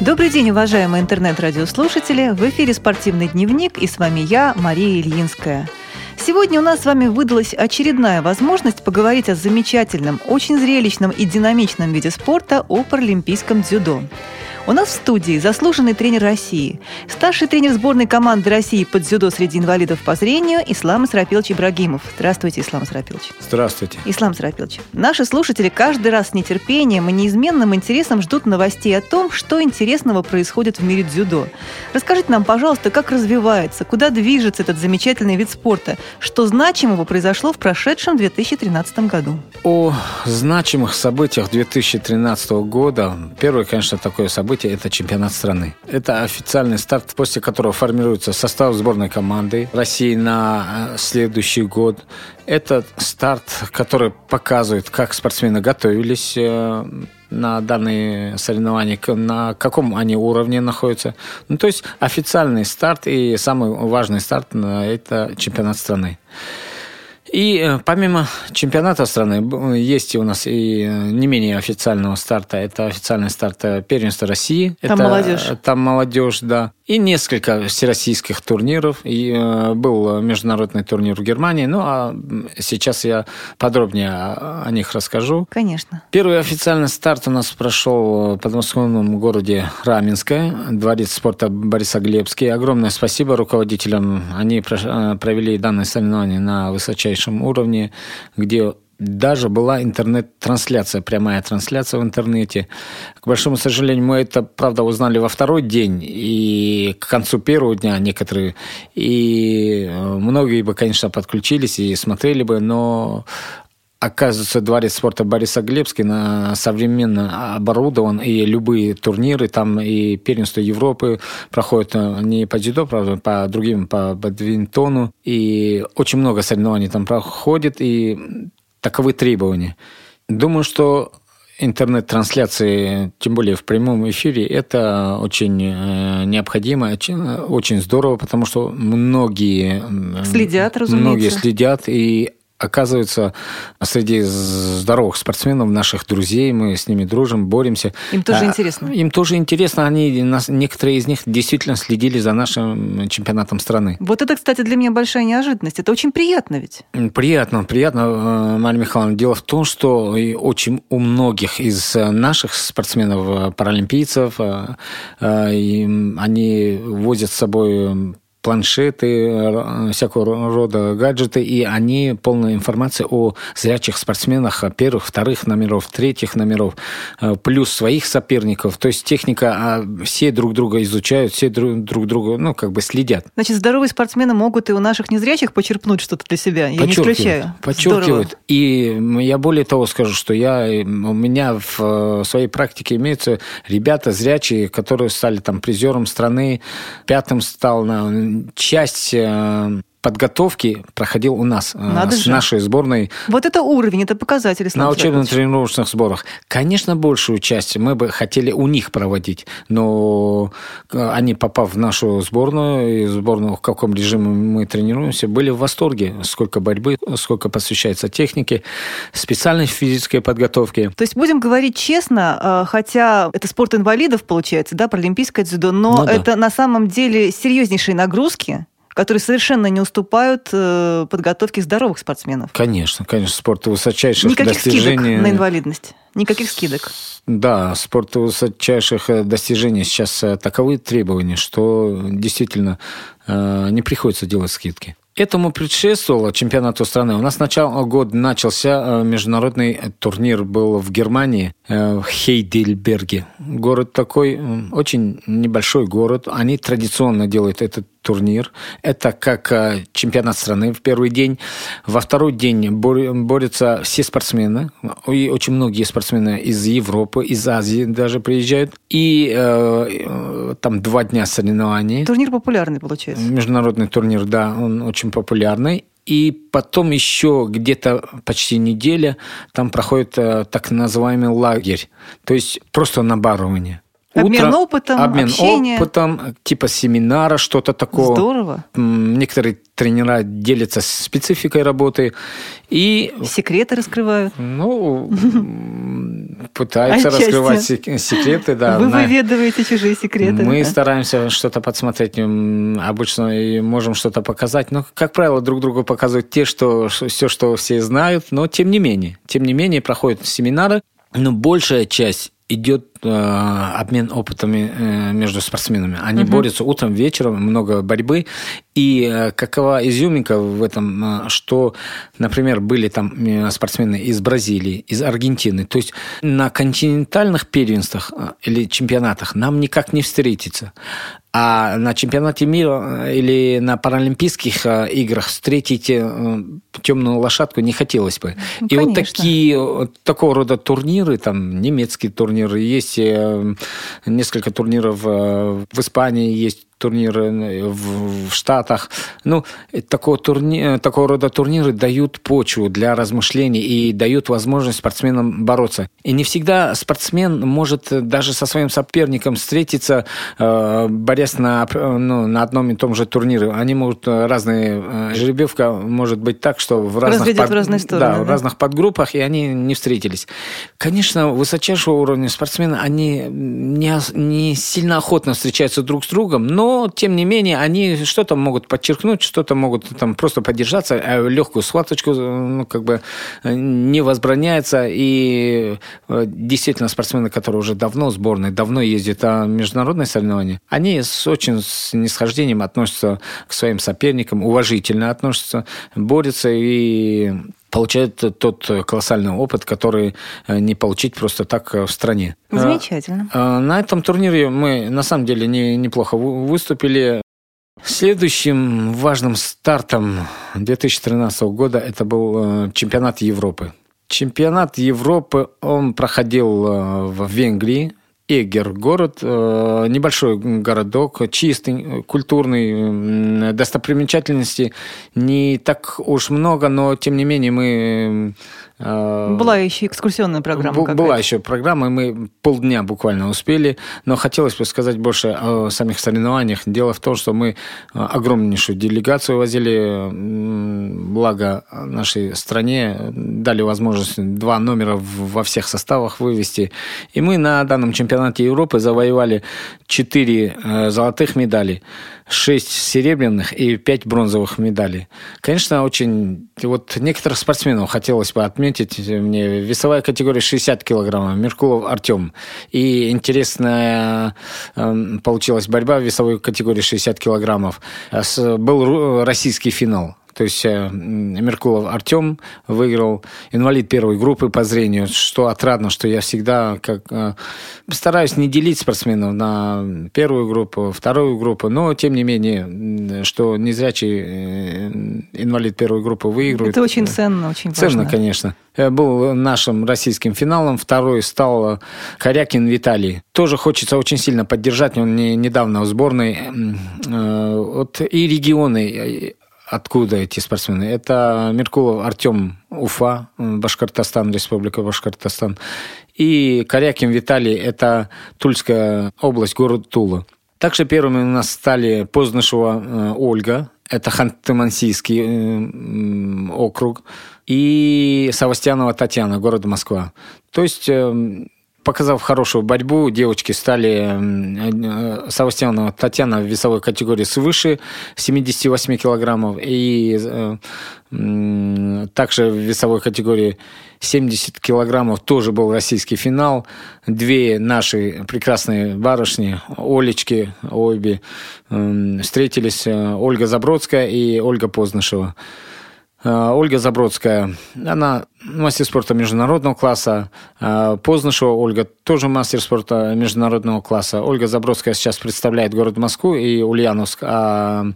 Добрый день, уважаемые интернет-радиослушатели! В эфире «Спортивный дневник» и с вами я, Мария Ильинская. Сегодня у нас с вами выдалась очередная возможность поговорить о замечательном, очень зрелищном и динамичном виде спорта о паралимпийском дзюдо. У нас в студии заслуженный тренер России, старший тренер сборной команды России под дзюдо среди инвалидов по зрению Ислам Исрапилович Ибрагимов. Здравствуйте, Ислам Исрапилович. Здравствуйте. Ислам Исрапилович, наши слушатели каждый раз с нетерпением и неизменным интересом ждут новостей о том, что интересного происходит в мире дзюдо. Расскажите нам, пожалуйста, как развивается, куда движется этот замечательный вид спорта, что значимого произошло в прошедшем 2013 году. О значимых событиях 2013 года. Первое, конечно, такое событие событие – это чемпионат страны. Это официальный старт, после которого формируется состав сборной команды России на э, следующий год. Это старт, который показывает, как спортсмены готовились э, на данные соревнования, на каком они уровне находятся. Ну, то есть официальный старт и самый важный старт – это чемпионат страны. И э, помимо чемпионата страны есть у нас и э, не менее официального старта. Это официальный старт э, первенства России. Там это, молодежь. Там молодежь, да. И несколько всероссийских турниров. И был международный турнир в Германии. Ну, а сейчас я подробнее о, них расскажу. Конечно. Первый официальный старт у нас прошел в подмосковном городе Раменское, дворец спорта Борисоглебский. Огромное спасибо руководителям. Они провели данное соревнование на высочайшем высочайшем уровне, где даже была интернет-трансляция, прямая трансляция в интернете. К большому сожалению, мы это, правда, узнали во второй день и к концу первого дня некоторые. И э, многие бы, конечно, подключились и смотрели бы, но Оказывается, дворец спорта Бориса Глебский на современно оборудован, и любые турниры, там и первенство Европы проходят э, не по дзюдо, правда, по другим, по бадминтону, и очень много соревнований там проходит, и таковы требования. Думаю, что интернет-трансляции, тем более в прямом эфире, это очень э, необходимо, очень здорово, потому что многие следят, разумеется. Многие следят, и оказывается, среди здоровых спортсменов, наших друзей, мы с ними дружим, боремся. Им тоже а, интересно. Им тоже интересно. Они, нас, некоторые из них действительно следили за нашим чемпионатом страны. Вот это, кстати, для меня большая неожиданность. Это очень приятно ведь. Приятно, приятно, э, Мария Михайловна. Дело в том, что очень у многих из наших спортсменов, э, паралимпийцев, э, они возят с собой планшеты, всякого рода гаджеты, и они полная информация о зрячих спортсменах первых, вторых номеров, третьих номеров, э, плюс своих соперников. То есть техника, а все друг друга изучают, все друг, друг друга, ну, как бы следят. Значит, здоровые спортсмены могут и у наших незрячих почерпнуть что-то для себя. Я не исключаю. Подчеркивают. Здорово. И я более того скажу, что я, у меня в э, своей практике имеются ребята зрячие, которые стали там призером страны, пятым стал на часть э, подготовки проходил у нас, э, Надо с же. нашей сборной. Вот это уровень, это показатель. На учебно-тренировочных сборах. Конечно, большую часть мы бы хотели у них проводить, но э, они, попав в нашу сборную, и сборную, в каком режиме мы тренируемся, были в восторге, сколько борьбы, сколько посвящается технике, специальной физической подготовки. То есть будем говорить честно, хотя это спорт инвалидов, получается, да, паралимпийское дзюдо, но ну, да. это на самом деле серьезнейшие нагрузки, которые совершенно не уступают э, подготовке здоровых спортсменов. Конечно, конечно, спорт высочайших Никаких достижений. скидок на инвалидность. Никаких скидок. Да, спорт высочайших э, достижений сейчас э, таковы требования, что действительно не приходится делать скидки. Этому предшествовало чемпионату страны. У нас начало года начался международный турнир был в Германии, в Хейдельберге. Город такой, очень небольшой город. Они традиционно делают этот турнир. Это как э, чемпионат страны в первый день. Во второй день борются все спортсмены. И очень многие спортсмены из Европы, из Азии даже приезжают. И э, э, там два дня соревнований. Турнир популярный, получается. Международный турнир, да, он очень популярный. И потом еще где-то почти неделя там проходит э, так называемый лагерь. То есть просто набарывание. Обмен Утро, опытом, обмен общение. опытом, типа семинара, что-то такое. Здорово. Некоторые тренера делятся спецификой работы. И... Секреты раскрывают. Ну, пытаются Отчасти. раскрывать секреты, да. Вы выведываете чужие секреты. Мы да? стараемся что-то подсмотреть, обычно и можем что-то показать, но, как правило, друг другу показывают те, что все, что все знают, но тем не менее, тем не менее проходят семинары, но большая часть идет обмен опытами э, между спортсменами. Они угу. борются утром, вечером, много борьбы. И э, какова изюминка в этом, э, что, например, были там э, спортсмены из Бразилии, из Аргентины. То есть на континентальных первенствах э, или чемпионатах нам никак не встретиться. А на чемпионате мира э, или на паралимпийских э, играх встретить э, темную лошадку не хотелось бы. Ну, и вот такие, такого рода турниры, там немецкие турниры, есть несколько турниров в Испании, есть турниры в, в Штатах. Ну, такого, турни, такого рода турниры дают почву для размышлений и дают возможность спортсменам бороться. И не всегда спортсмен может даже со своим соперником встретиться, э, борясь на, ну, на одном и том же турнире. Они могут э, разные... Э, жеребьевка может быть так, что в разных, под, в разные стороны, да, да? в разных подгруппах, и они не встретились. Конечно, высочайшего уровня спортсмены, они не, не сильно охотно встречаются друг с другом, но тем не менее они что-то могут подчеркнуть, что-то могут там просто поддержаться, а легкую схваточку ну, как бы не возбраняется. И э, действительно спортсмены, которые уже давно в сборной, давно ездят на международные соревнования, они с очень снисхождением относятся к своим соперникам, уважительно относятся, борются и получают тот колоссальный опыт, который э, не получить просто так э, в стране. Замечательно. Э, на этом турнире мы на самом деле не, неплохо выступили. Следующим важным стартом 2013 года это был чемпионат Европы. Чемпионат Европы, он проходил в Венгрии, Эгер, город, э, небольшой городок, чистый, культурный, достопримечательностей не так уж много, но тем не менее мы была еще экскурсионная программа. Б- была еще программа, и мы полдня буквально успели, но хотелось бы сказать больше о самих соревнованиях. Дело в том, что мы э, огромнейшую делегацию возили, благо нашей стране дали возможность два номера во всех составах вывести. И мы на данном чемпионате Европы завоевали четыре э, золотых медали. 6 серебряных и 5 бронзовых медалей. Конечно, очень... Вот некоторых спортсменов хотелось бы отметить. Мне весовая категория 60 килограммов. Меркулов Артем. И интересная эм, получилась борьба в весовой категории 60 килограммов. Был российский финал. То есть э, Меркулов Артем выиграл инвалид первой группы по зрению, что отрадно, что я всегда как, э, стараюсь не делить спортсменов на первую группу, вторую группу, но тем не менее, что незрячий э, инвалид первой группы выигрывает. Это очень ценно, очень важно. Ценно, конечно. Был нашим российским финалом, второй стал Корякин Виталий. Тоже хочется очень сильно поддержать, он не, недавно в сборной. Вот и регионы Откуда эти спортсмены? Это Меркулов Артем Уфа, Башкортостан, Республика Башкортостан. И Корякин Виталий, это Тульская область, город Тула. Также первыми у нас стали Позднышева э, Ольга, это Ханты-Мансийский э, округ, и Савастьянова Татьяна, город Москва. То есть э, Показав хорошую борьбу, девочки стали э, Савастьянова Татьяна в весовой категории свыше 78 килограммов и э, также в весовой категории 70 килограммов тоже был российский финал. Две наши прекрасные барышни, Олечки обе, встретились э, Ольга Забродская и Ольга Познышева. Э, Ольга Забродская, она мастер спорта международного класса. Э, Познышева Ольга тоже мастер спорта международного класса. Ольга Забродская сейчас представляет город Москву и Ульяновск. А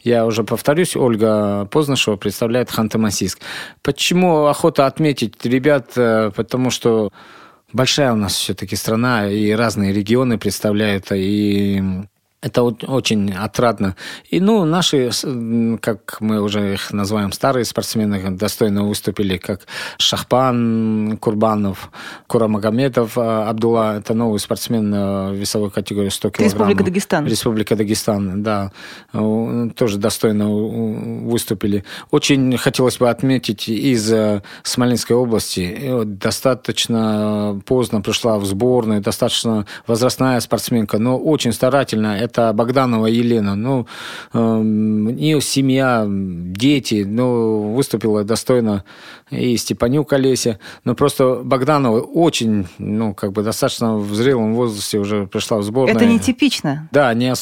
я уже повторюсь, Ольга Познышева представляет Ханты-Мансийск. Почему охота отметить ребят? Э, потому что большая у нас все-таки страна, и разные регионы представляют, и Это очень отрадно. И, ну, наши, как мы уже их называем, старые спортсмены достойно выступили, как Шахпан Курбанов, Курамагомедов а, Абдулла. Это новый спортсмен весовой категории 100 килограммов. Республика Дагестан. Республика Дагестан, да. Тоже достойно выступили. Очень хотелось бы отметить из Смоленской области. Достаточно поздно пришла в сборную, достаточно возрастная спортсменка, но очень старательно. Это это Богданова Елена. Ну, ее семья, дети, ну, выступила достойно и Степанюк Олеся. Но просто Богданова очень, ну, как бы достаточно в зрелом возрасте уже пришла в сборную. Это нетипично. Да, не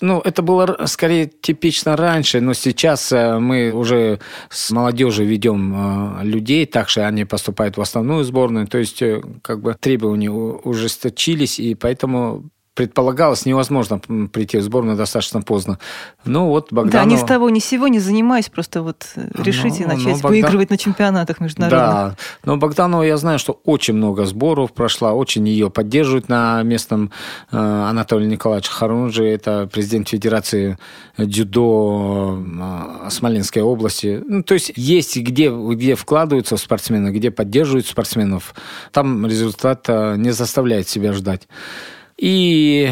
ну, это было скорее типично раньше, но сейчас э, мы уже с молодежью ведем э, людей, так что они поступают в основную сборную, то есть э, как бы требования ужесточились, и поэтому предполагалось, невозможно прийти в сборную достаточно поздно. Ну вот Богданова... Да, ни с того, ни с сего не занимаюсь, просто вот э, решите ну, начать Богдан... выигрывать на чемпионатах международных. Да, но Богданова я знаю, что очень много сборов прошла, очень ее поддерживают на местном э, Анатолий Николаевич Харунжи, это президент Федерации дзюдо э, Смоленской области. Ну, то есть есть где, где вкладываются спортсмены, где поддерживают спортсменов. Там результат не заставляет себя ждать. И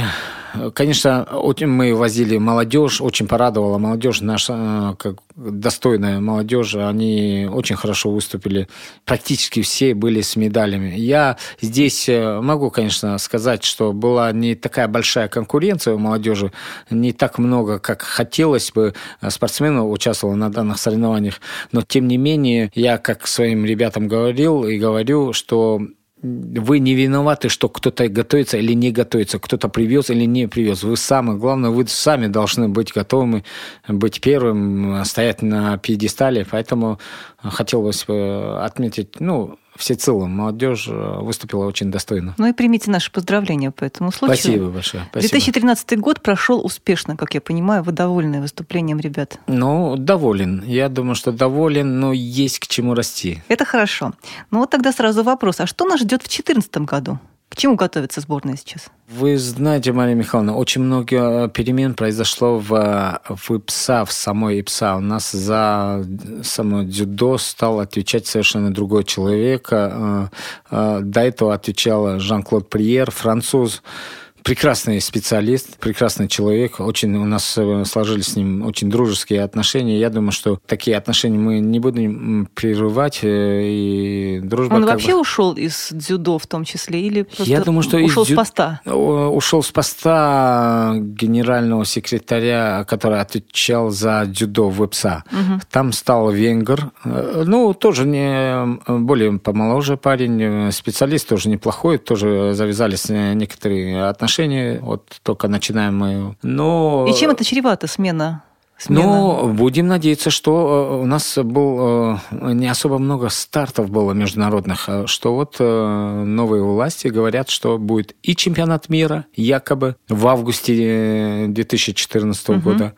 Конечно, мы возили молодежь, очень порадовала молодежь, наша э, как достойная молодежь, они очень хорошо выступили. Практически все были с медалями. Я здесь э, могу, конечно, сказать, что была не такая большая конкуренция у молодежи, не так много, как хотелось бы спортсменов участвовало на данных соревнованиях, но тем не менее я как своим ребятам говорил и говорю, что вы не виноваты, что кто-то готовится или не готовится, кто-то привез или не привез. Вы самое главное, вы сами должны быть готовы, быть первым, стоять на пьедестале. Поэтому хотелось бы отметить, ну, всецело молодежь э, выступила очень достойно. Ну и примите наши поздравления по этому случаю. Спасибо большое. Спасибо. 2013 год прошел успешно, как я понимаю. Вы довольны выступлением ребят? Ну, доволен. Я думаю, что доволен, но есть к чему расти. Это хорошо. Ну вот тогда сразу вопрос. А что нас ждет в 2014 году? К чему готовится сборная сейчас? Вы знаете, Мария Михайловна, очень много перемен произошло в, в ИПСА, в самой ИПСА. У нас за само дзюдо стал отвечать совершенно другой человек. Э, э, до этого отвечал Жан-Клод Приер, француз прекрасный специалист, прекрасный человек. Очень у нас э, сложились с ним очень дружеские отношения. Я думаю, что такие отношения мы не будем прерывать. Э, и дружба Он вообще бы... ушел из дзюдо в том числе? Или просто Я думаю, что ушел дзю... с поста? Ушел с поста генерального секретаря, который отвечал за дзюдо в ВЭПСА. Угу. Там стал венгер. Э, ну, тоже не более помоложе парень. Специалист тоже неплохой. Тоже завязались некоторые отношения отношения, вот только начинаем мы. Но... И чем это чревато, смена Смена. Ну, будем надеяться, что э, у нас был э, не особо много стартов было международных, а что вот э, новые власти говорят, что будет и чемпионат мира, якобы в августе 2014 угу. года,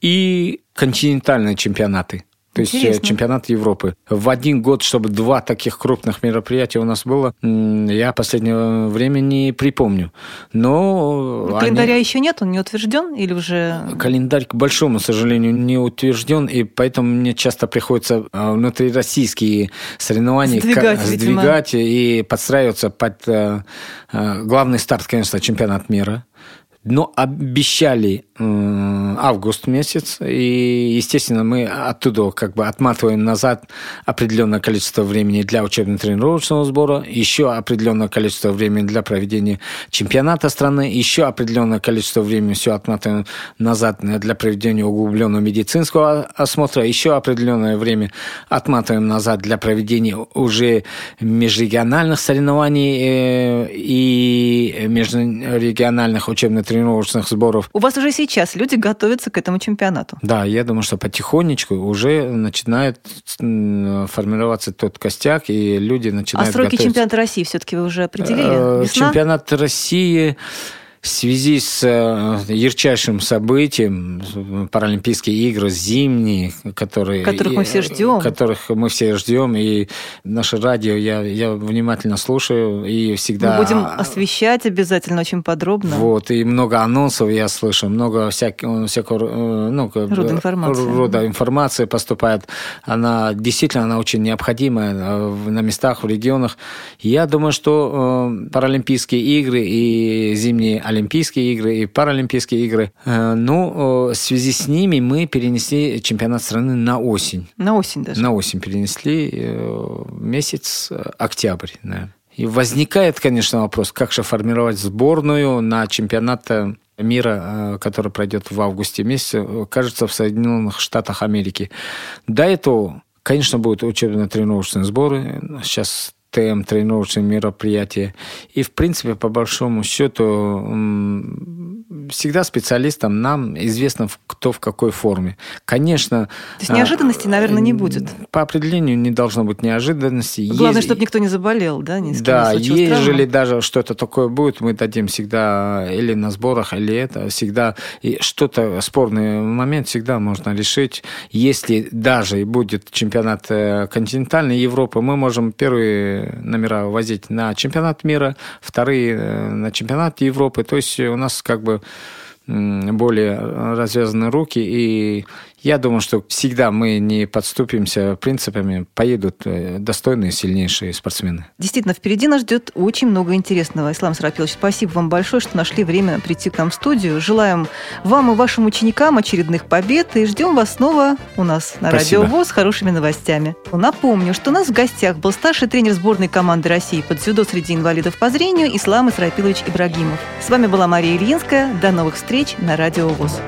и континентальные чемпионаты. То есть Интересно. чемпионат Европы. В один год, чтобы два таких крупных мероприятия у нас было, я последнего времени не припомню. Но ну, Календаря они... еще нет, он не утвержден или уже... Календарь, к большому сожалению, не утвержден, и поэтому мне часто приходится а, внутрироссийские соревнования сдвигать, сдвигать и подстраиваться под э, э, главный старт, конечно, чемпионат мира но обещали август месяц, и, естественно, мы оттуда как бы отматываем назад определенное количество времени для учебно-тренировочного сбора, еще определенное количество времени для проведения чемпионата страны, еще определенное количество времени все отматываем назад для проведения углубленного медицинского осмотра, еще определенное время отматываем назад для проведения уже межрегиональных соревнований э, и межрегиональных учебно-тренировочных тренировочных сборов. У вас уже сейчас люди готовятся к этому чемпионату. Да, я думаю, что потихонечку уже начинает формироваться тот костяк, и люди начинают А сроки готовиться. чемпионата России все-таки вы уже определили? Э, Весна? Чемпионат России в связи с э, ярчайшим событием Паралимпийские игры зимние, которые, которых мы все ждем, которых мы все ждем, и наше радио я, я внимательно слушаю и всегда... Мы будем освещать обязательно очень подробно. Вот, и много анонсов я слышу, много всякого, всякого э, ну, рода информации. рода информации поступает. Она действительно она очень необходимая э, на местах, в регионах. Я думаю, что Паралимпийские игры и зимние Олимпийские игры и Паралимпийские игры. Э, ну, в связи с ними мы перенесли чемпионат страны на осень. На осень даже? На осень перенесли э, месяц э, октябрь, наверное. И возникает, конечно, вопрос, как же формировать сборную на чемпионат мира, который пройдет в августе месяце, кажется, в Соединенных Штатах Америки. До этого, конечно, будут учебно-тренировочные сборы. Сейчас ТМ, тренировочные мероприятия. И, в принципе, по большому счету, всегда специалистам нам известно, кто в какой форме. Конечно... То есть неожиданности, а, наверное, не будет? По определению не должно быть неожиданности. Главное, есть... чтобы никто не заболел, да? Ни да, ежели даже что-то такое будет, мы дадим всегда или на сборах, или это, всегда что-то, спорный момент всегда можно решить. Если даже и будет чемпионат э, континентальной Европы, мы можем первые номера возить на чемпионат мира, вторые э, на чемпионат Европы. То есть у нас как бы более развязаны руки, и я думаю, что всегда мы не подступимся принципами, поедут э, достойные, сильнейшие спортсмены. Действительно, впереди нас ждет очень много интересного. Ислам Сарапилович, спасибо вам большое, что нашли время прийти к нам в студию. Желаем вам и вашим ученикам очередных побед, и ждем вас снова у нас на спасибо. Радио ВОЗ с хорошими новостями. Напомню, что у нас в гостях был старший тренер сборной команды России под дзюдо среди инвалидов по зрению Ислам Исрапилович Ибрагимов. С вами была Мария Ильинская. До новых встреч на Радио ВОЗ.